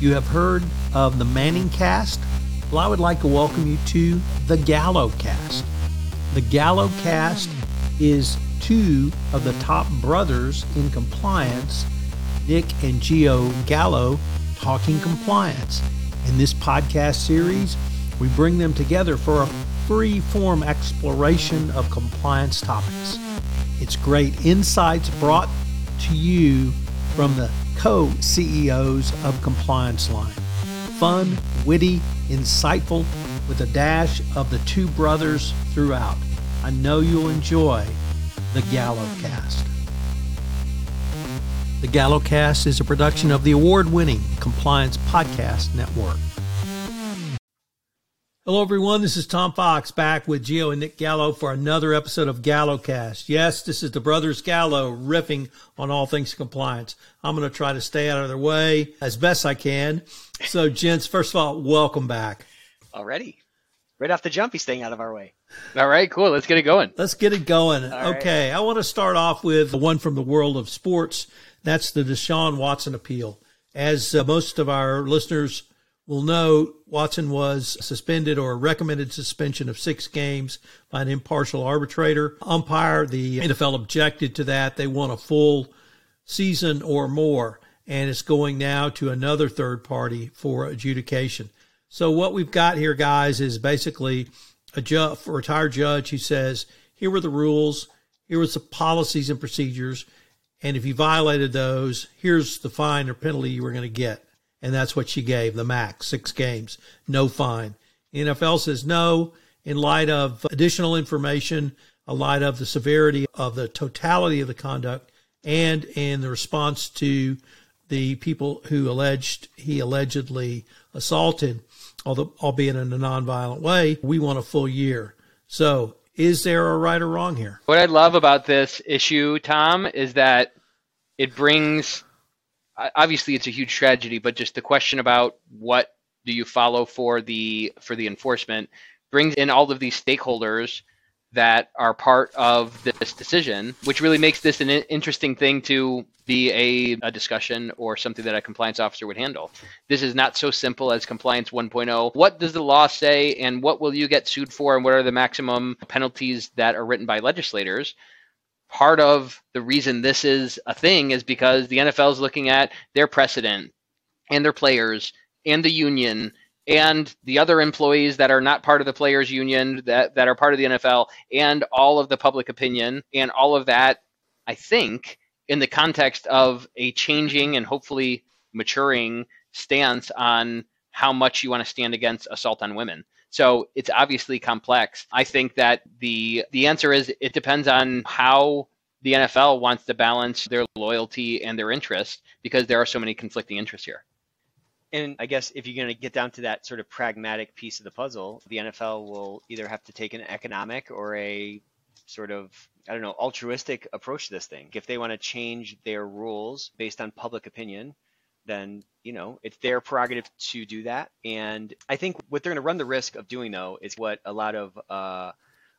You have heard of the Manning Cast? Well, I would like to welcome you to the Gallo Cast. The Gallo Cast is two of the top brothers in compliance, Nick and Gio Gallo, talking compliance. In this podcast series, we bring them together for a free form exploration of compliance topics. It's great insights brought to you from the co CEOs of Compliance Line. Fun, witty, insightful, with a dash of the two brothers throughout. I know you'll enjoy the Gallo Cast. The Gallo Cast is a production of the award winning Compliance Podcast Network. Hello, everyone. This is Tom Fox back with Gio and Nick Gallo for another episode of GalloCast. Yes, this is the Brothers Gallo riffing on all things compliance. I'm going to try to stay out of their way as best I can. So, gents, first of all, welcome back. Already. Right off the jump, he's staying out of our way. All right, cool. Let's get it going. Let's get it going. okay. I want to start off with the one from the world of sports. That's the Deshaun Watson appeal. As uh, most of our listeners will know Watson was suspended or recommended suspension of six games by an impartial arbitrator. Umpire, the NFL objected to that. They want a full season or more, and it's going now to another third party for adjudication. So what we've got here, guys, is basically a, ju- a retired judge who says, here were the rules, here was the policies and procedures, and if you violated those, here's the fine or penalty you were going to get and that's what she gave the max six games, no fine. NFL says no, in light of additional information, in light of the severity of the totality of the conduct, and in the response to the people who alleged he allegedly assaulted, although albeit in a nonviolent way, we want a full year. So, is there a right or wrong here? What I love about this issue, Tom, is that it brings obviously it's a huge tragedy, but just the question about what do you follow for the for the enforcement brings in all of these stakeholders that are part of this decision, which really makes this an interesting thing to be a, a, discussion or something that a compliance officer would handle. This is not so simple as compliance 1.0. What does the law say, and what will you get sued for, and what are the maximum penalties that are written by legislators? Part of the reason this is a thing is because the NFL is looking at their precedent and their players and the union and the other employees that are not part of the players union that, that are part of the NFL and all of the public opinion and all of that I think in the context of a changing and hopefully maturing stance on how much you want to stand against assault on women. So it's obviously complex. I think that the the answer is it depends on how the NFL wants to balance their loyalty and their interest because there are so many conflicting interests here. And I guess if you're going to get down to that sort of pragmatic piece of the puzzle, the NFL will either have to take an economic or a sort of I don't know altruistic approach to this thing. If they want to change their rules based on public opinion, then you know it's their prerogative to do that. And I think what they're going to run the risk of doing though is what a lot of uh,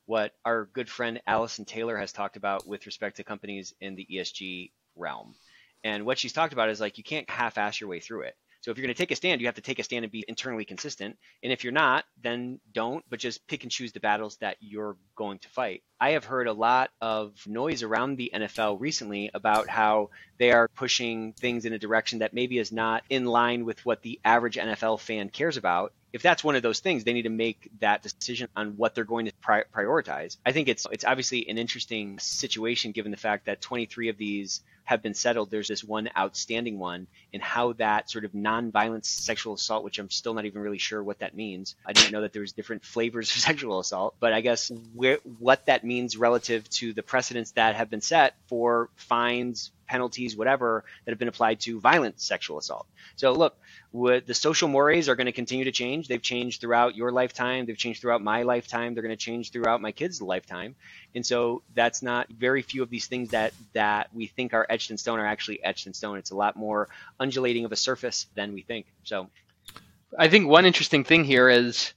what our good friend Allison Taylor has talked about with respect to companies in the ESG realm. And what she's talked about is like you can't half-ass your way through it. So if you're going to take a stand, you have to take a stand and be internally consistent. And if you're not, then don't, but just pick and choose the battles that you're going to fight. I have heard a lot of noise around the NFL recently about how they are pushing things in a direction that maybe is not in line with what the average NFL fan cares about if that's one of those things, they need to make that decision on what they're going to pri- prioritize. I think it's it's obviously an interesting situation given the fact that 23 of these have been settled. There's this one outstanding one, and how that sort of non-violent sexual assault, which I'm still not even really sure what that means. I didn't know that there was different flavors of sexual assault, but I guess where, what that means relative to the precedents that have been set for fines, penalties, whatever that have been applied to violent sexual assault. So look, the social mores are going to continue to change. They've changed throughout your lifetime. They've changed throughout my lifetime. They're going to change throughout my kids' lifetime. And so that's not very few of these things that that we think are etched in stone are actually etched in stone. It's a lot more undulating of a surface than we think. So I think one interesting thing here is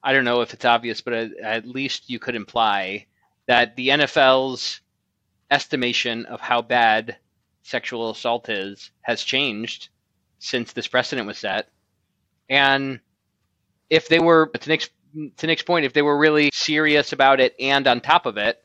I don't know if it's obvious, but at least you could imply that the NFL's estimation of how bad sexual assault is has changed since this precedent was set. And if they were, to Nick's, to Nick's point, if they were really serious about it and on top of it,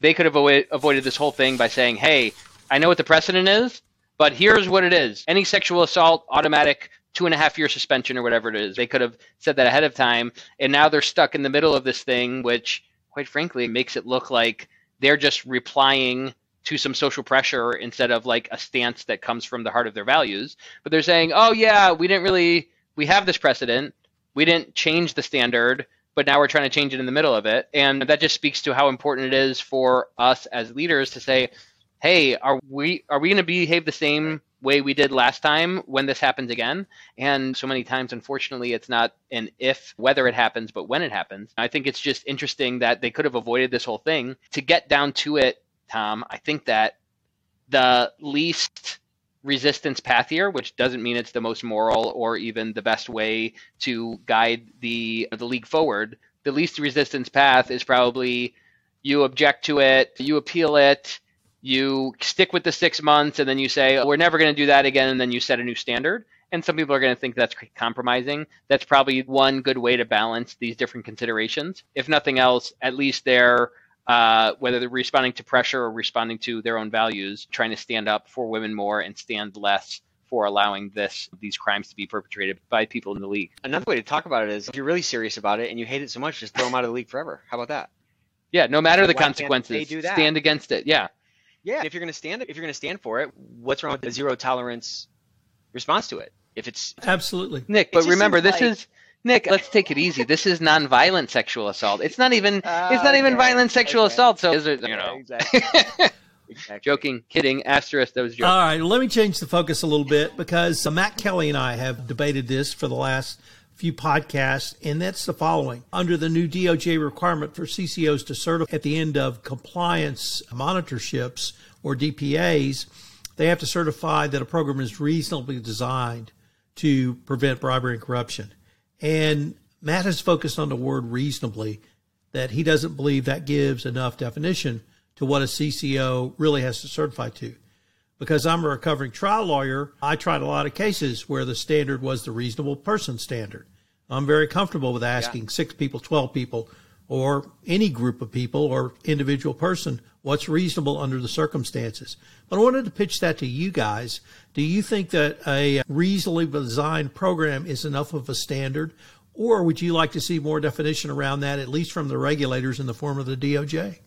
they could have avoided this whole thing by saying, hey, I know what the precedent is, but here's what it is. Any sexual assault, automatic two and a half year suspension or whatever it is. They could have said that ahead of time. And now they're stuck in the middle of this thing, which, quite frankly, makes it look like they're just replying to some social pressure instead of like a stance that comes from the heart of their values. But they're saying, oh, yeah, we didn't really, we have this precedent. We didn't change the standard, but now we're trying to change it in the middle of it. And that just speaks to how important it is for us as leaders to say, hey, are we are we going to behave the same way we did last time when this happens again? And so many times, unfortunately, it's not an if whether it happens, but when it happens. I think it's just interesting that they could have avoided this whole thing. To get down to it, Tom, I think that the least resistance path here, which doesn't mean it's the most moral or even the best way to guide the the league forward. The least resistance path is probably you object to it, you appeal it, you stick with the six months and then you say oh, we're never going to do that again and then you set a new standard. And some people are going to think that's compromising. That's probably one good way to balance these different considerations. If nothing else at least they're uh, whether they're responding to pressure or responding to their own values trying to stand up for women more and stand less for allowing this these crimes to be perpetrated by people in the league. Another way to talk about it is if you're really serious about it and you hate it so much just throw them out of the league forever. How about that? Yeah no matter the Why consequences. stand against it. Yeah yeah, if you're going to stand if you're going to stand for it, what's wrong with the zero tolerance response to it? If it's absolutely Nick, but remember this like... is Nick. Let's take it easy. This is non-violent sexual assault. It's not even uh, it's not even violent sexual okay. assault. So is it? You know. Exactly. exactly. Joking, kidding, asterisk. That was joking. All right, let me change the focus a little bit because uh, Matt Kelly and I have debated this for the last few podcasts, and that's the following. Under the new DOJ requirement for CCOs to certify at the end of compliance monitorships or DPAs, they have to certify that a program is reasonably designed to prevent bribery and corruption. And Matt has focused on the word reasonably, that he doesn't believe that gives enough definition to what a CCO really has to certify to. Because I'm a recovering trial lawyer, I tried a lot of cases where the standard was the reasonable person standard. I'm very comfortable with asking yeah. six people, 12 people, or any group of people or individual person what's reasonable under the circumstances. But I wanted to pitch that to you guys. Do you think that a reasonably designed program is enough of a standard, or would you like to see more definition around that, at least from the regulators in the form of the DOJ?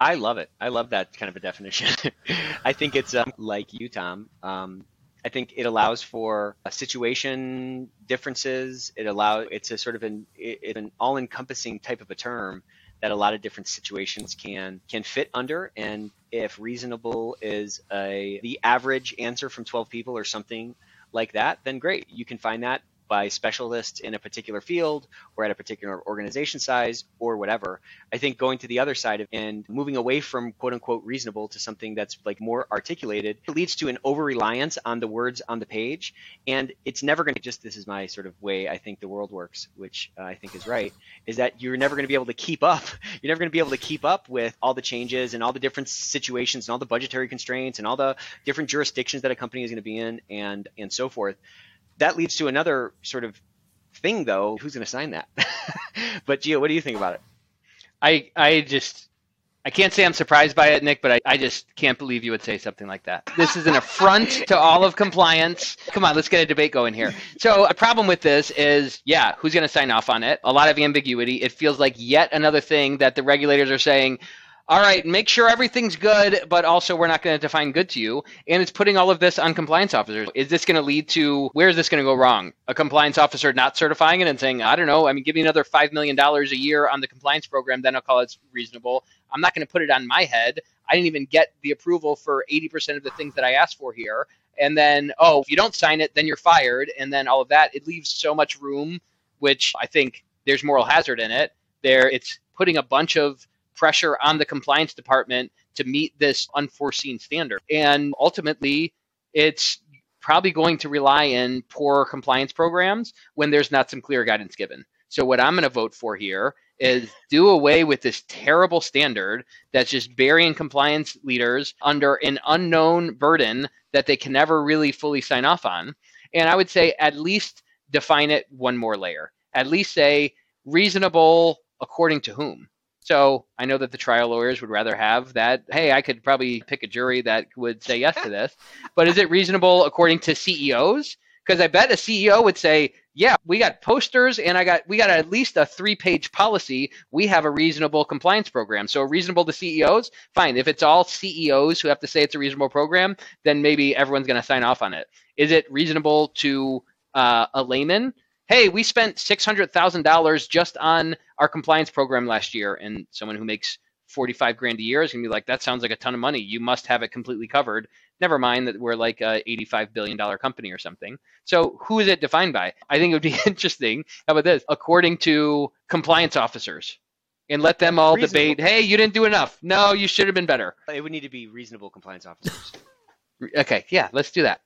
I love it. I love that kind of a definition. I think it's um, like you, Tom. Um, I think it allows for uh, situation differences. It allows it's a sort of an it, an all-encompassing type of a term that a lot of different situations can can fit under. And if reasonable is a the average answer from 12 people or something like that, then great. You can find that by specialists in a particular field or at a particular organization size or whatever. I think going to the other side of and moving away from quote unquote reasonable to something that's like more articulated leads to an over reliance on the words on the page. And it's never going to just, this is my sort of way I think the world works, which uh, I think is right, is that you're never going to be able to keep up. You're never going to be able to keep up with all the changes and all the different situations and all the budgetary constraints and all the different jurisdictions that a company is going to be in and, and so forth that leads to another sort of thing, though. Who's going to sign that? but Gio, what do you think about it? I I just I can't say I'm surprised by it, Nick, but I, I just can't believe you would say something like that. This is an affront to all of compliance. Come on, let's get a debate going here. So, a problem with this is, yeah, who's going to sign off on it? A lot of ambiguity. It feels like yet another thing that the regulators are saying, all right, make sure everything's good, but also we're not going to define good to you. And it's putting all of this on compliance officers. Is this going to lead to where is this going to go wrong? A compliance officer not certifying it and saying, I don't know, I mean, give me another $5 million a year on the compliance program, then I'll call it reasonable. I'm not going to put it on my head. I didn't even get the approval for 80% of the things that I asked for here. And then, oh, if you don't sign it, then you're fired. And then all of that, it leaves so much room, which I think there's moral hazard in it. There, it's putting a bunch of pressure on the compliance department to meet this unforeseen standard. And ultimately, it's probably going to rely in poor compliance programs when there's not some clear guidance given. So what I'm going to vote for here is do away with this terrible standard that's just burying compliance leaders under an unknown burden that they can never really fully sign off on. And I would say at least define it one more layer. At least say reasonable according to whom. So I know that the trial lawyers would rather have that. Hey, I could probably pick a jury that would say yes to this. But is it reasonable according to CEOs? Because I bet a CEO would say, yeah, we got posters and I got we got at least a three-page policy. We have a reasonable compliance program. So reasonable to CEOs, fine. If it's all CEOs who have to say it's a reasonable program, then maybe everyone's going to sign off on it. Is it reasonable to uh, a layman? Hey, we spent six hundred thousand dollars just on our compliance program last year, and someone who makes 45 grand a year is going to be like, that sounds like a ton of money. You must have it completely covered. Never mind that we're like a $85 billion company or something. So who is it defined by? I think it would be interesting. How about this? According to compliance officers and let them all reasonable. debate, hey, you didn't do enough. No, you should have been better. It would need to be reasonable compliance officers. okay, yeah, let's do that.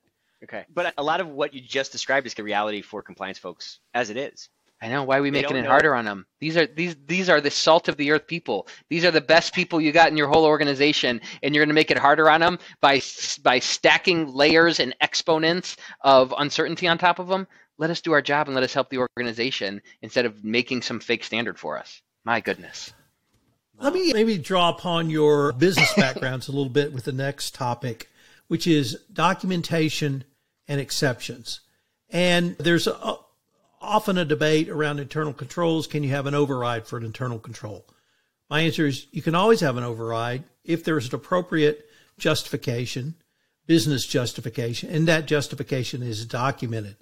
Okay. But a lot of what you just described is the reality for compliance folks as it is. I know why are we they making it know. harder on them. These are these these are the salt of the earth people. These are the best people you got in your whole organization, and you're going to make it harder on them by by stacking layers and exponents of uncertainty on top of them. Let us do our job and let us help the organization instead of making some fake standard for us. My goodness. Let me maybe draw upon your business backgrounds a little bit with the next topic, which is documentation and exceptions. And there's a, often a debate around internal controls. Can you have an override for an internal control? My answer is you can always have an override if there's an appropriate justification, business justification, and that justification is documented.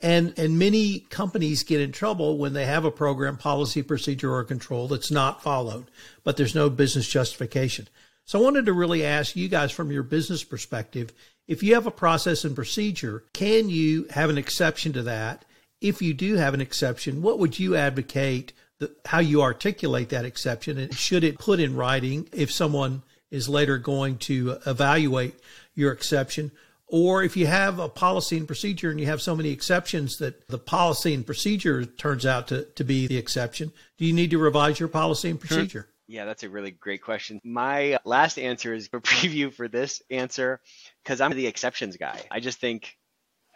And, and many companies get in trouble when they have a program, policy, procedure, or control that's not followed, but there's no business justification. So I wanted to really ask you guys from your business perspective, if you have a process and procedure, can you have an exception to that? if you do have an exception, what would you advocate the, how you articulate that exception? And should it put in writing if someone is later going to evaluate your exception? Or if you have a policy and procedure and you have so many exceptions that the policy and procedure turns out to, to be the exception, do you need to revise your policy and procedure? Yeah, that's a really great question. My last answer is a preview for this answer because I'm the exceptions guy. I just think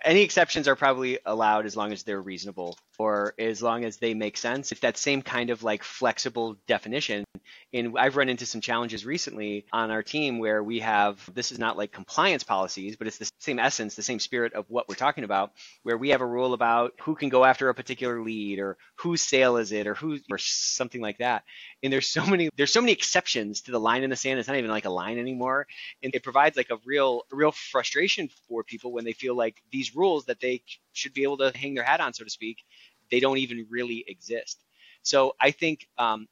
any exceptions are probably allowed as long as they're reasonable or as long as they make sense. It's that same kind of like flexible definition. And I've run into some challenges recently on our team where we have this is not like compliance policies, but it's the same essence, the same spirit of what we're talking about, where we have a rule about who can go after a particular lead or whose sale is it or who or something like that. And there's so many there's so many exceptions to the line in the sand. It's not even like a line anymore. And it provides like a real a real frustration for people when they feel like these rules that they should be able to hang their hat on, so to speak, they don't even really exist. So I think um,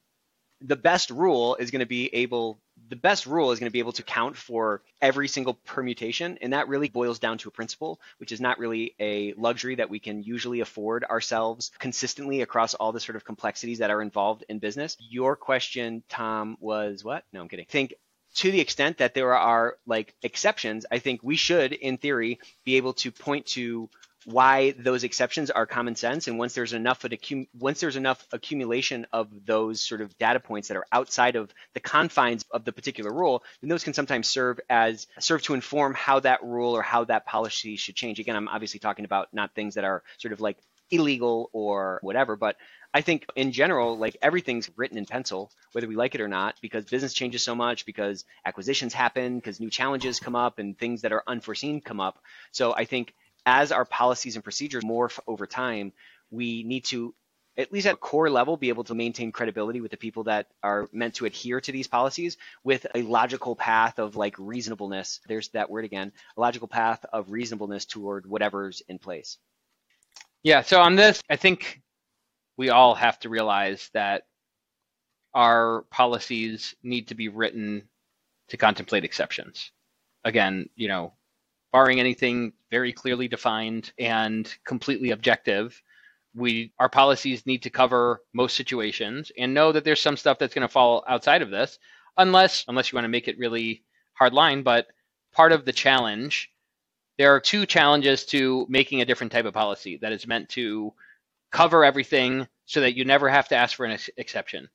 the best rule is going to be able the best rule is going to be able to count for every single permutation and that really boils down to a principle which is not really a luxury that we can usually afford ourselves consistently across all the sort of complexities that are involved in business. Your question tom was what? No i'm kidding. Think to the extent that there are like exceptions i think we should in theory be able to point to why those exceptions are common sense and once there's enough accum- once there's enough accumulation of those sort of data points that are outside of the confines of the particular rule then those can sometimes serve as serve to inform how that rule or how that policy should change again i'm obviously talking about not things that are sort of like illegal or whatever but I think in general, like everything's written in pencil, whether we like it or not, because business changes so much, because acquisitions happen, because new challenges come up and things that are unforeseen come up. So I think as our policies and procedures morph over time, we need to at least at a core level be able to maintain credibility with the people that are meant to adhere to these policies with a logical path of like reasonableness. There's that word again a logical path of reasonableness toward whatever's in place. Yeah so on this i think we all have to realize that our policies need to be written to contemplate exceptions. Again you know barring anything very clearly defined and completely objective. We our policies need to cover most situations and know that there's some stuff that's going to fall outside of this, unless unless you want to make it really hard line. But part of the challenge, there are two challenges to making a different type of policy that is meant to cover everything so that you never have to ask for an ex- exception.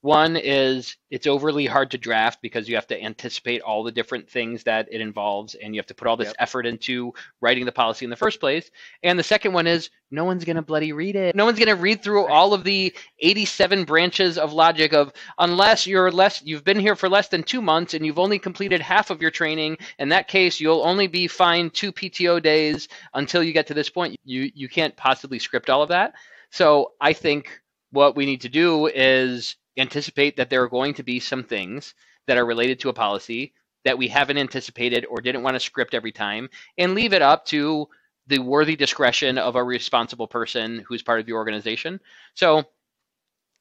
One is it's overly hard to draft because you have to anticipate all the different things that it involves and you have to put all this yep. effort into writing the policy in the first place. And the second one is no one's going to bloody read it. No one's going to read through all of the 87 branches of logic of unless you're less you've been here for less than 2 months and you've only completed half of your training. In that case, you'll only be fined 2 PTO days until you get to this point. You you can't possibly script all of that. So, I think what we need to do is anticipate that there are going to be some things that are related to a policy that we haven't anticipated or didn't want to script every time and leave it up to the worthy discretion of a responsible person who's part of the organization. So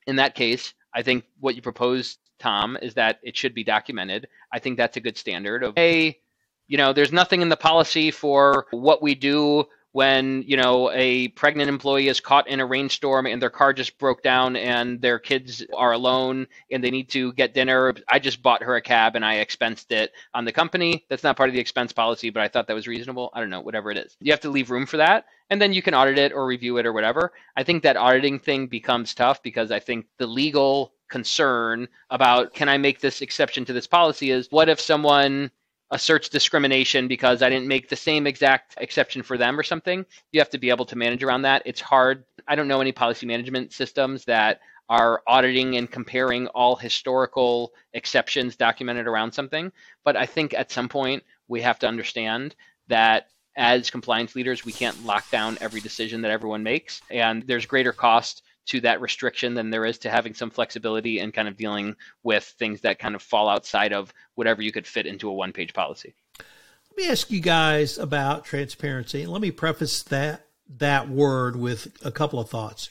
in that case, I think what you propose, Tom, is that it should be documented. I think that's a good standard of hey, you know, there's nothing in the policy for what we do when you know a pregnant employee is caught in a rainstorm and their car just broke down and their kids are alone and they need to get dinner i just bought her a cab and i expensed it on the company. That's not part of the expense policy but i thought that was reasonable. I don't know whatever it is. You have to leave room for that and then you can audit it or review it or whatever. I think that auditing thing becomes tough because i think the legal concern about can i make this exception to this policy? is what if someone asserts discrimination because I didn't make the same exact exception for them or something. You have to be able to manage around that. It's hard. I don't know any policy management systems that are auditing and comparing all historical exceptions documented around something. But I think at some point we have to understand that as compliance leaders, we can't lock down every decision that everyone makes. And there's greater cost to that restriction than there is to having some flexibility and kind of dealing with things that kind of fall outside of whatever you could fit into a one page policy. Let me ask you guys about transparency. Let me preface that that word with a couple of thoughts.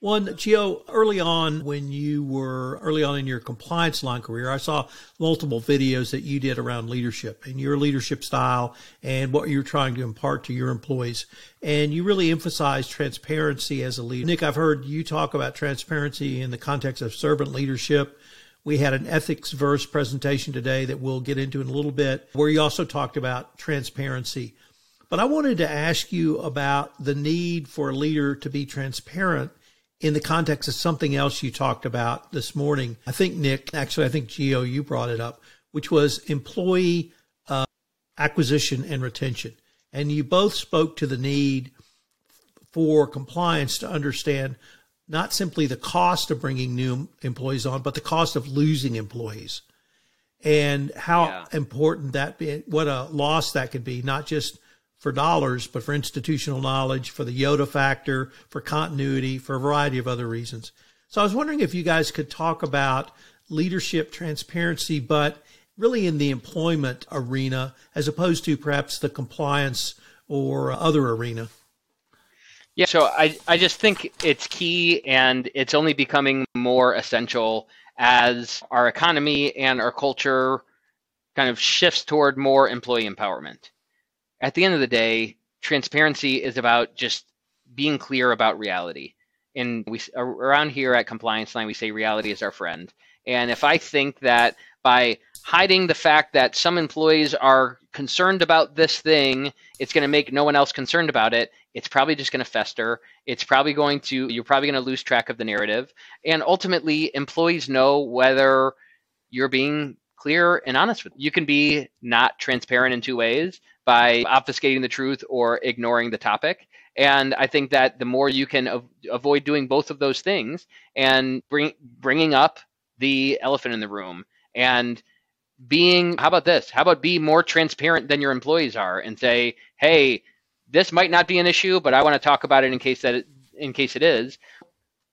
One, Gio, early on when you were early on in your compliance line career, I saw multiple videos that you did around leadership and your leadership style and what you're trying to impart to your employees. And you really emphasized transparency as a leader. Nick, I've heard you talk about transparency in the context of servant leadership. We had an EthicsVerse presentation today that we'll get into in a little bit, where you also talked about transparency. But I wanted to ask you about the need for a leader to be transparent in the context of something else you talked about this morning. I think, Nick, actually, I think Gio, you brought it up, which was employee uh, acquisition and retention. And you both spoke to the need for compliance to understand not simply the cost of bringing new employees on, but the cost of losing employees and how yeah. important that be, what a loss that could be, not just for dollars, but for institutional knowledge, for the Yoda factor, for continuity, for a variety of other reasons. So I was wondering if you guys could talk about leadership transparency, but really in the employment arena as opposed to perhaps the compliance or other arena. Yeah, so I, I just think it's key and it's only becoming more essential as our economy and our culture kind of shifts toward more employee empowerment at the end of the day, transparency is about just being clear about reality. And we around here at Compliance Line, we say reality is our friend. And if I think that by hiding the fact that some employees are concerned about this thing, it's going to make no one else concerned about it. It's probably just going to fester. It's probably going to, you're probably going to lose track of the narrative. And ultimately, employees know whether you're being clear and honest with. You can be not transparent in two ways by obfuscating the truth or ignoring the topic. And I think that the more you can av- avoid doing both of those things and bring bringing up the elephant in the room and being how about this? How about be more transparent than your employees are and say, "Hey, this might not be an issue, but I want to talk about it in case that it, in case it is."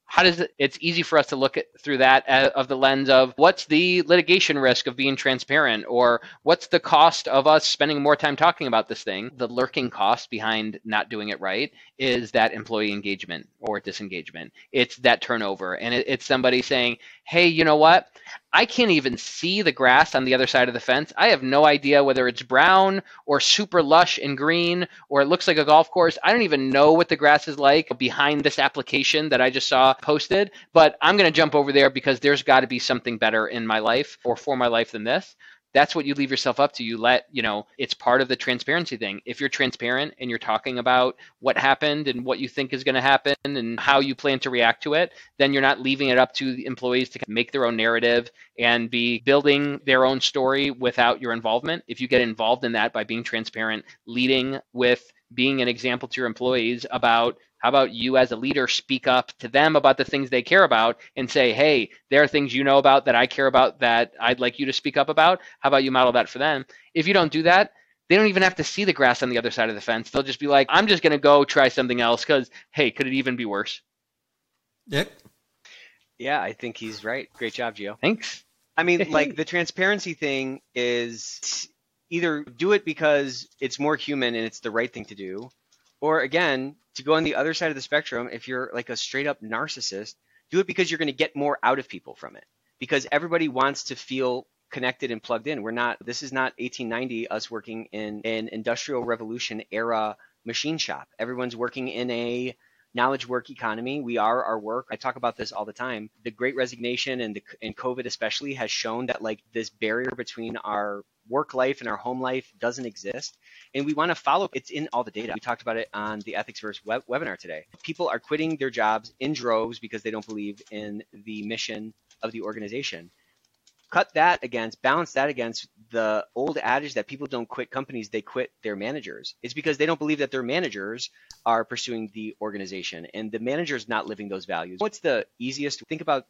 How does it, it's easy for us to look at through that uh, of the lens of what's the litigation risk of being transparent or what's the cost of us spending more time talking about this thing. The lurking cost behind not doing it right is that employee engagement or disengagement. It's that turnover. And it, it's somebody saying hey you know what I can't even see the grass on the other side of the fence. I have no idea whether it's brown or super lush and green or it looks like a golf course. I don't even know what the grass is like behind this application that I just saw posted, but I'm going to jump over there because there's got to be something better in my life or for my life than this. That's what you leave yourself up to. You let, you know, it's part of the transparency thing. If you're transparent and you're talking about what happened and what you think is going to happen and how you plan to react to it, then you're not leaving it up to the employees to make their own narrative and be building their own story without your involvement. If you get involved in that by being transparent, leading with being an example to your employees about how about you as a leader speak up to them about the things they care about and say, hey, there are things you know about that I care about that I'd like you to speak up about. How about you model that for them? If you don't do that, they don't even have to see the grass on the other side of the fence. They'll just be like, I'm just going to go try something else because, hey, could it even be worse? Nick? Yeah, I think he's right. Great job, Gio. Thanks. I mean, like the transparency thing is either do it because it's more human and it's the right thing to do, or again, to go on the other side of the spectrum, if you're like a straight up narcissist, do it because you're going to get more out of people from it. Because everybody wants to feel connected and plugged in. We're not, this is not 1890, us working in an industrial revolution era machine shop. Everyone's working in a knowledge work economy. We are our work. I talk about this all the time. The great resignation and the, and COVID especially has shown that like this barrier between our work life and our home life doesn't exist. And we want to follow, it's in all the data. We talked about it on the EthicsVerse web- webinar today. People are quitting their jobs in droves because they don't believe in the mission of the organization cut that against, balance that against the old adage that people don't quit companies, they quit their managers. It's because they don't believe that their managers are pursuing the organization and the manager's not living those values. What's the easiest? Think about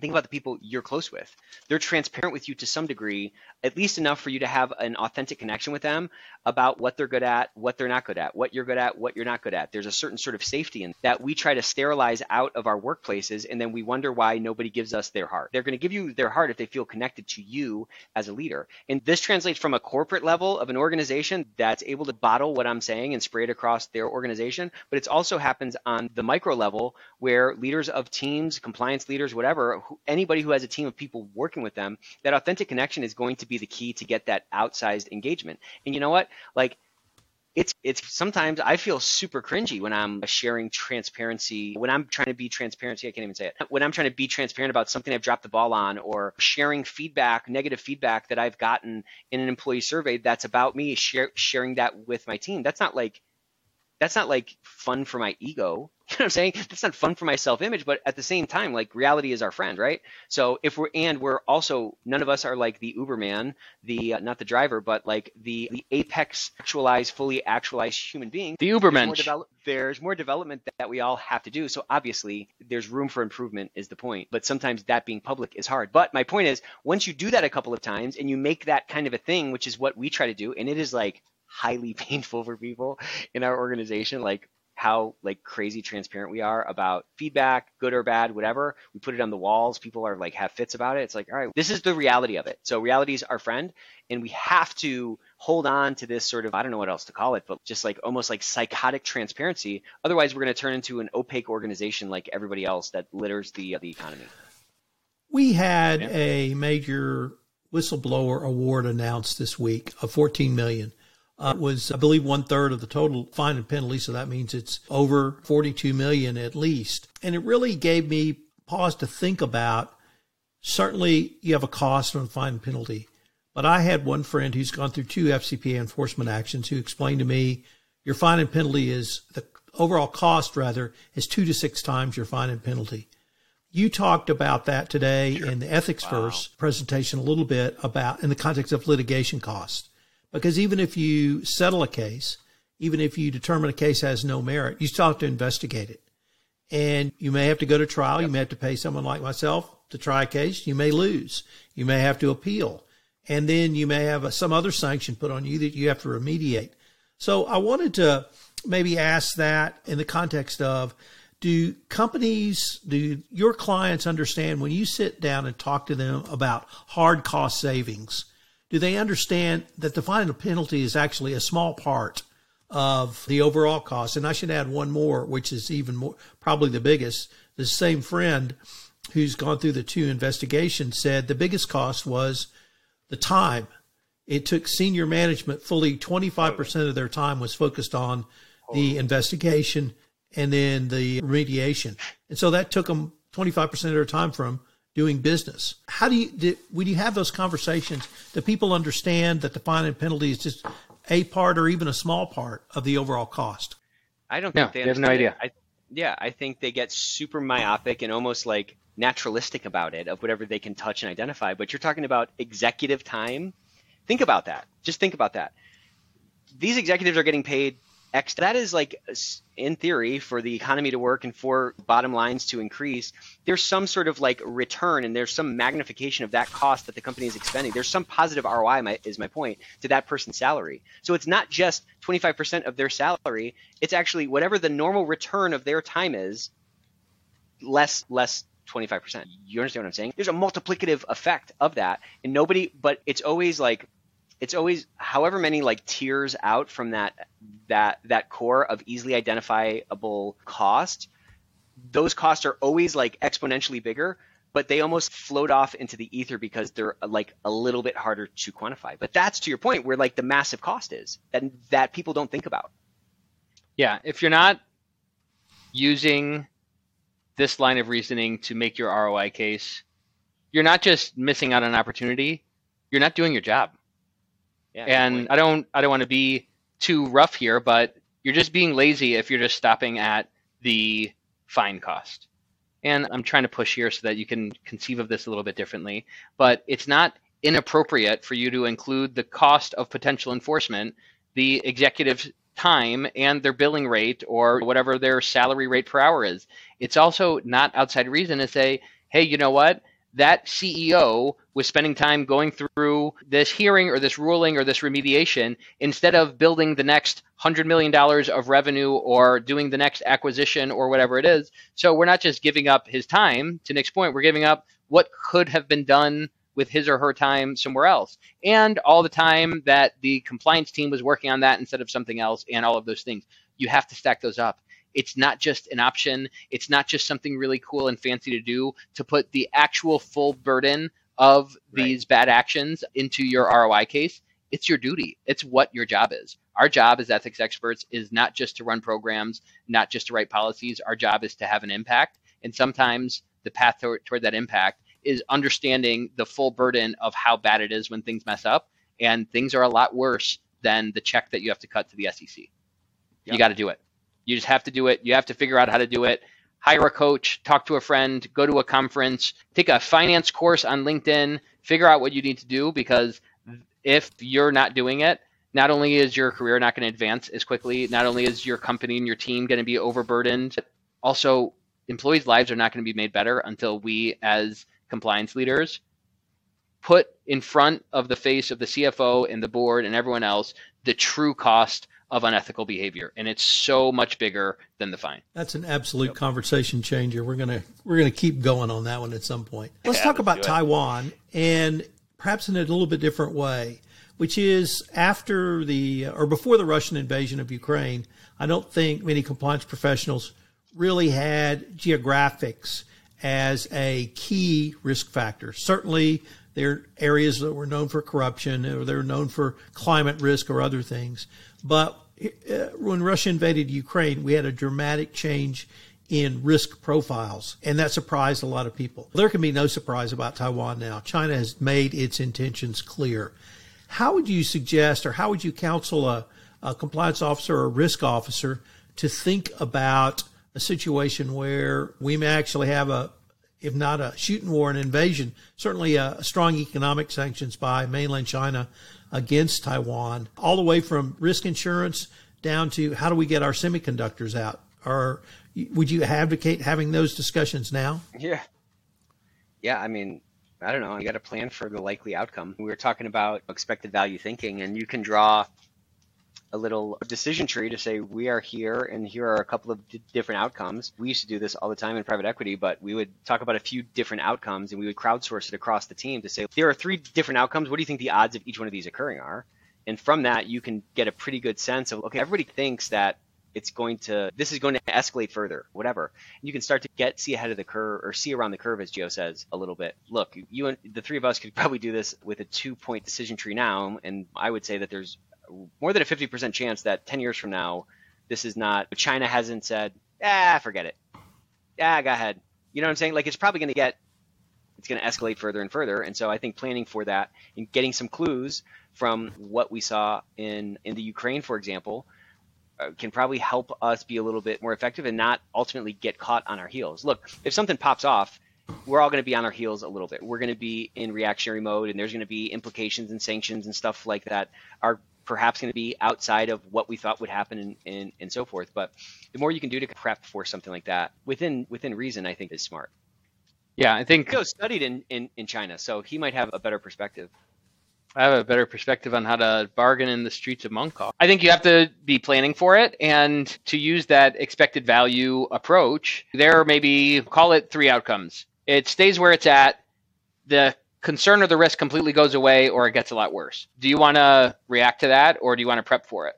think about the people you're close with. They're transparent with you to some degree, at least enough for you to have an authentic connection with them about what they're good at, what they're not good at, what you're good at, what you're not good at. There's a certain sort of safety in that we try to sterilize out of our workplaces and then we wonder why nobody gives us their heart. They're going to give you their heart if they feel connected to you as a leader. And this translates from a corporate level of an organization that's able to bottle what I'm saying and spray it across their organization, but it also happens on the micro level where leaders of teams, compliance leaders, whatever, anybody who has a team of people working with them, that authentic connection is going to be the key to get that outsized engagement. And you know what? Like it's it's sometimes I feel super cringy when I'm sharing transparency when I'm trying to be transparency I can't even say it when I'm trying to be transparent about something I've dropped the ball on or sharing feedback negative feedback that I've gotten in an employee survey that's about me share, sharing that with my team that's not like that's not like fun for my ego. You know what I'm saying? That's not fun for my self image, but at the same time, like reality is our friend, right? So if we're, and we're also, none of us are like the Uberman, the, uh, not the driver, but like the, the apex actualized, fully actualized human being. The Uberman. There's develop, there's more development that we all have to do. So obviously, there's room for improvement, is the point. But sometimes that being public is hard. But my point is, once you do that a couple of times and you make that kind of a thing, which is what we try to do, and it is like highly painful for people in our organization like how like crazy transparent we are about feedback good or bad whatever. We put it on the walls. People are like have fits about it. It's like all right this is the reality of it. So reality is our friend and we have to hold on to this sort of i don't know what else to call it but just like almost like psychotic transparency. Otherwise we're going to turn into an opaque organization like everybody else that litters the uh, the economy. We had yeah. a major whistleblower award announced this week of 14 million uh, was, I believe, one third of the total fine and penalty. So that means it's over 42 million at least. And it really gave me pause to think about. Certainly, you have a cost on fine and penalty, but I had one friend who's gone through two FCPA enforcement actions who explained to me your fine and penalty is the overall cost rather is two to six times your fine and penalty. You talked about that today sure. in the ethics wow. first presentation a little bit about in the context of litigation costs. Because even if you settle a case, even if you determine a case has no merit, you still have to investigate it. And you may have to go to trial. You may have to pay someone like myself to try a case. You may lose. You may have to appeal. And then you may have some other sanction put on you that you have to remediate. So I wanted to maybe ask that in the context of do companies, do your clients understand when you sit down and talk to them about hard cost savings? Do they understand that the final penalty is actually a small part of the overall cost? And I should add one more, which is even more, probably the biggest. The same friend who's gone through the two investigations said the biggest cost was the time. It took senior management fully 25% of their time was focused on the oh. investigation and then the remediation. And so that took them 25% of their time from doing business. how do you do, when you have those conversations? Do people understand that the fine and penalty is just a part or even a small part of the overall cost? I don't think No, they, they have no idea. I, yeah, I think they get super myopic and almost like naturalistic about it of whatever they can touch and identify. But you're talking about executive time. Think about that. Just think about that. These executives are getting paid X. That is like, in theory, for the economy to work and for bottom lines to increase, there's some sort of like return and there's some magnification of that cost that the company is expending. There's some positive ROI, my, is my point, to that person's salary. So it's not just 25% of their salary. It's actually whatever the normal return of their time is, less less 25%. You understand what I'm saying? There's a multiplicative effect of that. And nobody but it's always like it's always however many like tiers out from that that that core of easily identifiable cost. Those costs are always like exponentially bigger, but they almost float off into the ether because they're like a little bit harder to quantify. But that's to your point where like the massive cost is that that people don't think about. Yeah, if you're not using this line of reasoning to make your ROI case, you're not just missing out on an opportunity, you're not doing your job. Yeah. and. I don't I don't want to be too rough here, but you're just being lazy if you're just stopping at the fine cost. And I'm trying to push here so that you can conceive of this a little bit differently, but it's not inappropriate for you to include the cost of potential enforcement, the executive's time and their billing rate or whatever their salary rate per hour is. It's also not outside reason to say, hey, you know what? That CEO was spending time going through this hearing or this ruling or this remediation instead of building the next $100 million of revenue or doing the next acquisition or whatever it is. So we're not just giving up his time, to Nick's point, we're giving up what could have been done with his or her time somewhere else and all the time that the compliance team was working on that instead of something else and all of those things. You have to stack those up. It's not just an option. It's not just something really cool and fancy to do to put the actual full burden of Right. these bad actions into your ROI case. It's your duty. It's what your job is. Our job as ethics experts is not just to run programs, not just to write policies. Our job is to have an impact. And sometimes the path toward, toward that impact is understanding the full burden of how bad it is when things mess up. And things are a lot worse than the check that you have to cut to the SEC. Yep. You got to do it. You just have to do it. You have to figure out how to do it. Hire a coach, talk to a friend, go to a conference, take a finance course on LinkedIn, figure out what you need to do because if you're not doing it, not only is your career not going to advance as quickly, not only is your company and your team going to be overburdened, also employees' lives are not going to be made better until we, as compliance leaders, put in front of the face of the CFO and the board and everyone else the true cost of unethical behavior. And it's so much bigger than the fine. That's an absolute conversation changer. We're gonna we're gonna keep going on that one at some point. Let's Yeah, talk let's about. Taiwan and perhaps in a little bit different way, which is after the or before the Russian invasion of Ukraine. I don't think many compliance professionals really had geographics as a key risk factor. Certainly, there are areas that were known for corruption or they're known for climate risk or other things. But uh, when Russia invaded Ukraine, we had a dramatic change in risk profiles, and that surprised a lot of people. There can be no surprise about Taiwan now. China has made its intentions clear. How would you suggest, or how would you counsel a, a compliance officer or a risk officer to think about a situation where we may actually have a, if not a shooting war, an invasion, certainly a, strong economic sanctions by mainland China against Taiwan, all the way from risk insurance down to how do we get our semiconductors out? Or would you advocate having those discussions now? Yeah. Yeah, I mean, I don't know. You got to plan for the likely outcome. We were talking about expected value thinking, and you can draw a little decision tree to say we are here, and here are a couple of d- different outcomes. We used to do this all the time in private equity, but we would talk about a few different outcomes, and we would crowdsource it across the team to say there are three different outcomes. What do you think the odds of each one of these occurring are? And from that, you can get a pretty good sense of okay, everybody thinks that it's going to this is going to escalate further whatever and you can start to get see ahead of the curve or see around the curve as Gio says a little bit look you and the three of us could probably do this with a two point decision tree now and i would say that there's more than a 50% chance that 10 years from now this is not china hasn't said ah forget it yeah go ahead you know what i'm saying like it's probably going to get it's going to escalate further and further. And so I think planning for that and getting some clues from what we saw in in the Ukraine, for example, uh, can probably help us be a little bit more effective and not ultimately get caught on our heels. Look, if something pops off, we're all going to be on our heels a little bit. We're going to be in reactionary mode, and there's going to be implications and sanctions and stuff like that are perhaps going to be outside of what we thought would happen and, and, and so forth. But the more you can do to prep for something like that within within reason, I think is smart. Yeah, I think Gio studied in, in, in China, so he might have a better perspective. I have a better perspective on how to bargain in the streets of Mongkok. I think you have to be planning for it and to use that expected value approach. There may be, call it three outcomes. It stays where it's at. The concern or the risk completely goes away or it gets a lot worse. Do you want to react to that or do you want to prep for it?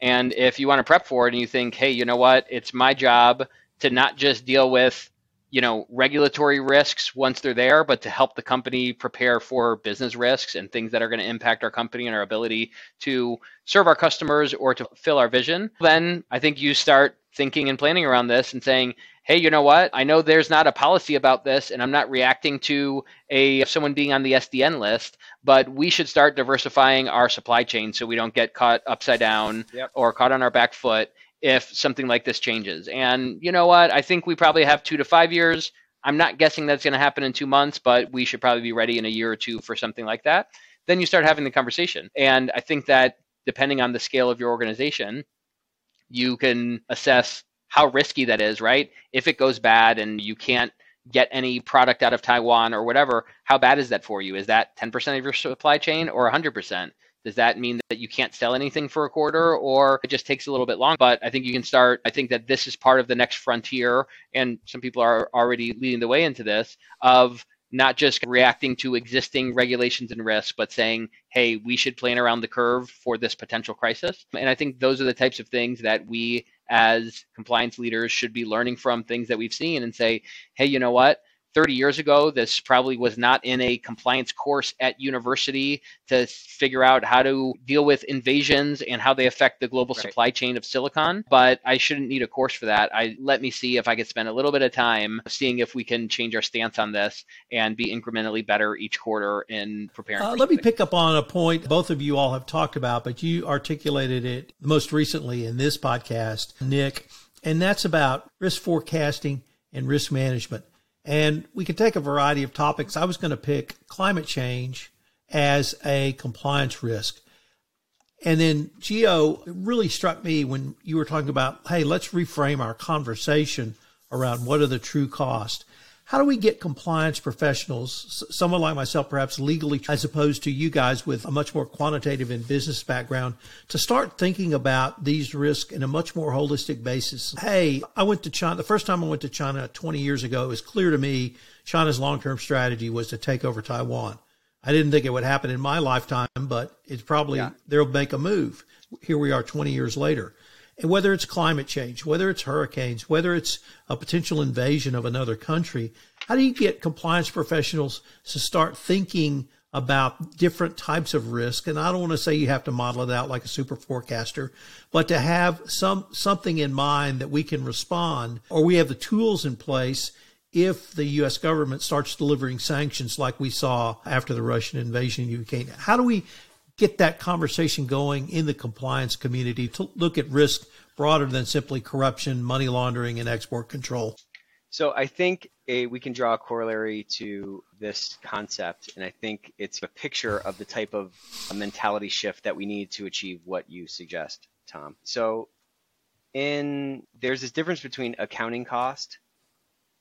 And if you want to prep for it and you think, hey, you know what, it's my job to not just deal with you know regulatory risks once they're there but to help the company prepare for business risks and things that are going to impact our company and our ability to serve our customers or to fill our vision then i think you start thinking and planning around this and saying hey you know what i know there's not a policy about this and i'm not reacting to a someone being on the sdn list but we should start diversifying our supply chain so we don't get caught upside down Yep. or caught on our back foot if something like this changes. And you know what? I think we probably have two to five years. I'm not guessing that's going to happen in two months, but we should probably be ready in a year or two for something like that. Then you start having the conversation. And I think that depending on the scale of your organization, you can assess how risky that is, right? If it goes bad and you can't get any product out of Taiwan or whatever, how bad is that for you? Is that 10% of your supply chain or 100%? Does that mean that you can't sell anything for a quarter or it just takes a little bit long? But I think you can start. I think that this is part of the next frontier, and some people are already leading the way into this of not just reacting to existing regulations and risks, but saying, hey, we should plan around the curve for this potential crisis. And I think those are the types of things that we as compliance leaders should be learning from things that we've seen and say, hey, you know what? 30 years ago, this probably was not in a compliance course at university to figure out how to deal with invasions and how they affect the global Right. supply chain of silicon. But I shouldn't need a course for that. I let me see if I could spend a little bit of time seeing if we can change our stance on this and be incrementally better each quarter in preparing. Uh, for let me pick up on a point both of you all have talked about, but you articulated it most recently in this podcast, Nick, and that's about risk forecasting and risk management. And we can take a variety of topics. I was going to pick climate change as a compliance risk. And then Gio, really struck me when you were talking about, hey, let's reframe our conversation around what are the true costs. How do we get compliance professionals, someone like myself, perhaps legally, as opposed to you guys with a much more quantitative and business background, to start thinking about these risks in a much more holistic basis? Hey, I went to China. The first time I went to China 20 years ago, it was clear to me China's long term strategy was to take over Taiwan. I didn't think it would happen in my lifetime, but it's probably Yeah. they'll make a move. Here we are 20 years later. And whether it's climate change, whether it's hurricanes, whether it's a potential invasion of another country, how do you get compliance professionals to start thinking about different types of risk? And I don't want to say you have to model it out like a super forecaster, but to have some something in mind that we can respond or we have the tools in place if the U.S. government starts delivering sanctions like we saw after the Russian invasion of Ukraine. How do we get that conversation going in the compliance community to look at risk broader than simply corruption, money laundering, and export control? So I think a, we can draw a corollary to this concept, and I think it's a picture of the type of a mentality shift that we need to achieve what you suggest, Tom. So in there's this difference between accounting cost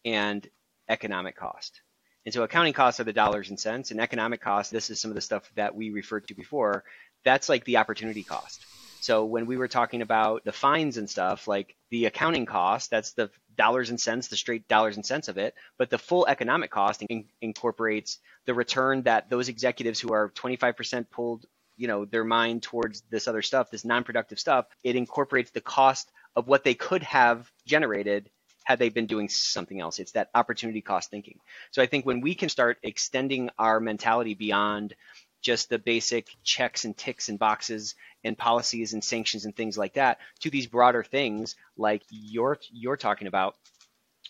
and economic cost. And so accounting costs are the dollars and cents, and economic costs, this is some of the stuff that we referred to before, that's like the opportunity cost. So when we were talking about the fines and stuff, like the accounting cost, that's the dollars and cents, the straight dollars and cents of it. But the full economic cost in- incorporates the return that those executives who are 25% pulled, you know, their mind towards this other stuff, this non-productive stuff. It incorporates the cost of what they could have generated had they been doing something else. It's that opportunity cost thinking. So I think when we can start extending our mentality beyond just the basic checks and ticks and boxes and policies and sanctions and things like that to these broader things like you're you're talking about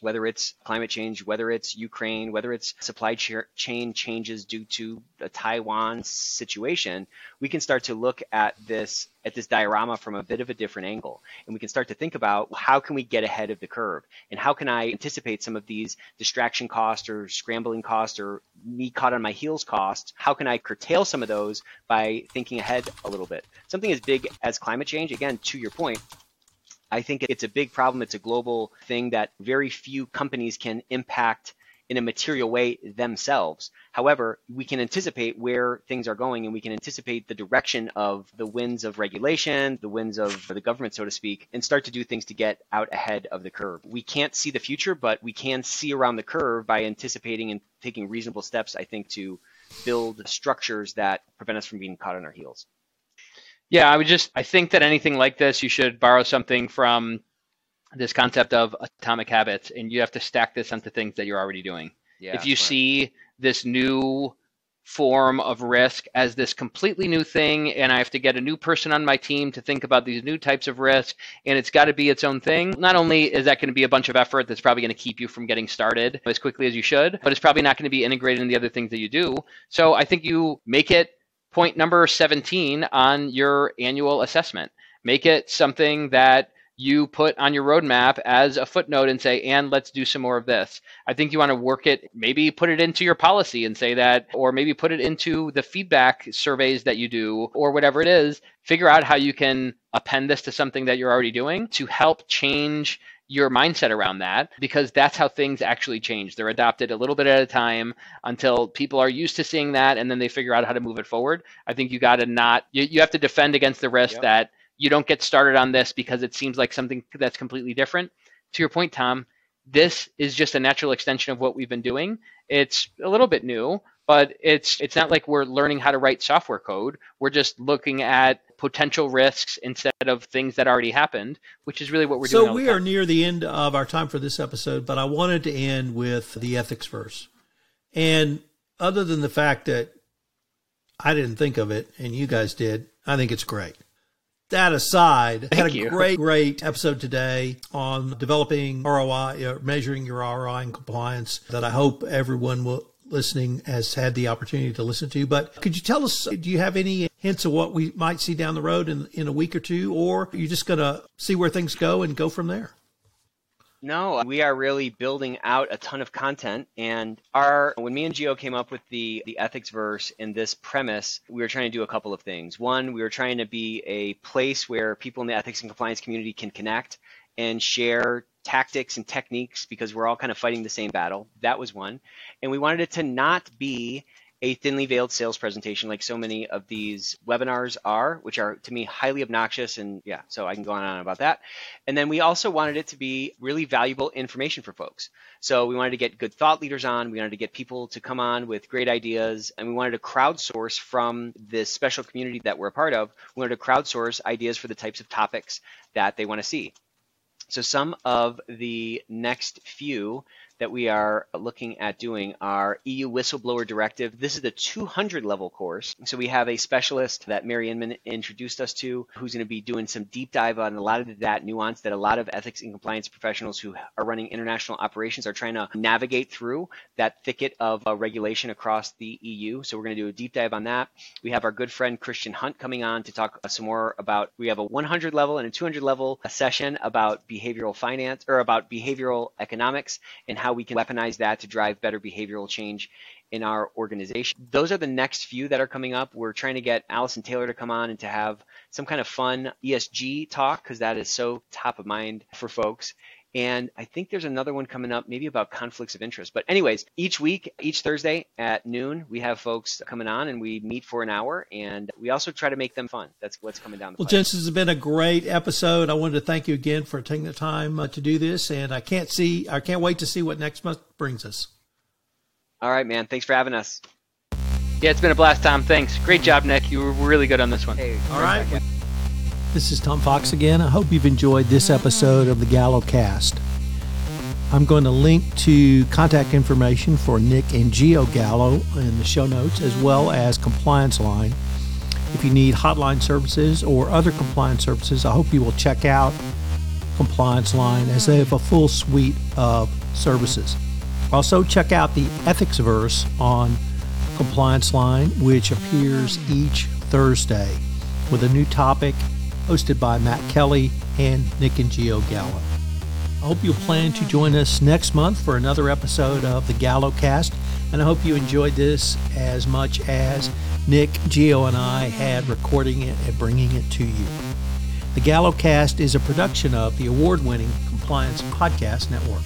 whether it's climate change, whether it's Ukraine, whether it's supply chain changes due to the Taiwan situation, we can start to look at this at this diorama from a bit of a different angle. And we can start to think about how can we get ahead of the curve and how can I anticipate some of these distraction costs or scrambling costs or me caught on my heels costs? How can I curtail some of those by thinking ahead a little bit? Something as big as climate change, again, to your point, I think it's a big problem. It's a global thing that very few companies can impact in a material way themselves. However, we can anticipate where things are going and we can anticipate the direction of the winds of regulation, the winds of the government, so to speak, and start to do things to get out ahead of the curve. We can't see the future, but we can see around the curve by anticipating and taking reasonable steps, I think, to build structures that prevent us from being caught on our heels. Yeah, I would just I think that anything like this, you should borrow something from this concept of atomic habits, and you have to stack this onto things that you're already doing. Yeah, if you right. see this new form of risk as this completely new thing and I have to get a new person on my team to think about these new types of risk and it's got to be its own thing. Not only is that going to be a bunch of effort that's probably going to keep you from getting started as quickly as you should, but it's probably not going to be integrated in the other things that you do. So I think you make it point number 17 on your annual assessment. Make it something that you put on your roadmap as a footnote and say, and let's do some more of this. I think you want to work it, maybe put it into your policy and say that, or maybe put it into the feedback surveys that you do, or whatever it is. Figure out how you can append this to something that you're already doing to help change your mindset around that because that's how things actually change. They're adopted a little bit at a time until people are used to seeing that and then they figure out how to move it forward. I think you got to not, you, you have to defend against the risk yep. that you don't get started on this because it seems like something that's completely different. To your point, Tom, this is just a natural extension of what we've been doing. It's a little bit new, but it's it's not like we're learning how to write software code. We're just looking at potential risks instead of things that already happened, which is really what we're so doing. So we are near the end of our time for this episode, but I wanted to end with the EthicsVerse. And other than the fact that I didn't think of it and you guys did, I think it's great. That aside, Thank had a you. great, great episode today on developing ROI, uh, measuring your ROI and compliance that I hope everyone will listening has had the opportunity to listen to. But could you tell us, do you have any hints of what we might see down the road in, in a week or two, or are you just going to see where things go and go from there? No, uh, we are really building out a ton of content. And our when me and Gio came up with the the EthicsVerse and this premise, we were trying to do a couple of things. One, we were trying to be a place where people in the ethics and compliance community can connect and share tactics and techniques because we're all kind of fighting the same battle. That was one. And we wanted it to not be a thinly veiled sales presentation like so many of these webinars are, which are to me highly obnoxious. And yeah, so I can go on and on about that. And then we also wanted it to be really valuable information for folks. So we wanted to get good thought leaders on. We wanted to get people to come on with great ideas. And we wanted to crowdsource from this special community that we're a part of. We wanted to crowdsource ideas for the types of topics that they want to see. So some of the next few that we are looking at doing our EU Whistleblower Directive. This is the 200 level course. So we have a specialist that Mary Inman introduced us to who's going to be doing some deep dive on a lot of that nuance that a lot of ethics and compliance professionals who are running international operations are trying to navigate through that thicket of uh, regulation across the EU. So we're going to do a deep dive on that. We have our good friend Christian Hunt coming on to talk some more about, we have a 100 level and a 200 level session about behavioral finance or about behavioral economics and how how we can weaponize that to drive better behavioral change in our organization. Those are the next few that are coming up. We're trying to get Allison Taylor to come on and to have some kind of fun ESG talk because that is so top of mind for folks. And I think there's another one coming up, maybe about conflicts of interest. But, anyways, each week, each Thursday at noon, we have folks coming on and we meet for an hour. And we also try to make them fun. That's what's coming down the Well, pipe. Gents, this has been a great episode. I wanted to thank you again for taking the time uh, to do this. And I can't see, I can't wait to see what next month brings us. All right, man. Thanks for having us. Yeah, it's been a blast, Tom. Thanks. Great job, Nick. You were really good on this one. Hey, all right. This is Tom Fox again. I hope you've enjoyed this episode of the GalloCast. I'm going to link to contact information for Nick and Gio Gallo in the show notes, as well as ComplianceLine. If you need hotline services or other compliance services, I hope you will check out ComplianceLine as they have a full suite of services. Also, check out the EthicsVerse on ComplianceLine, which appears each Thursday with a new topic hosted by Matt Kelly and Nick and Gio Gallo. I hope you'll plan to join us next month for another episode of the GalloCast, and I hope you enjoyed this as much as Nick, Gio, and I had recording it and bringing it to you. The GalloCast is a production of the award winning Compliance Podcast Network.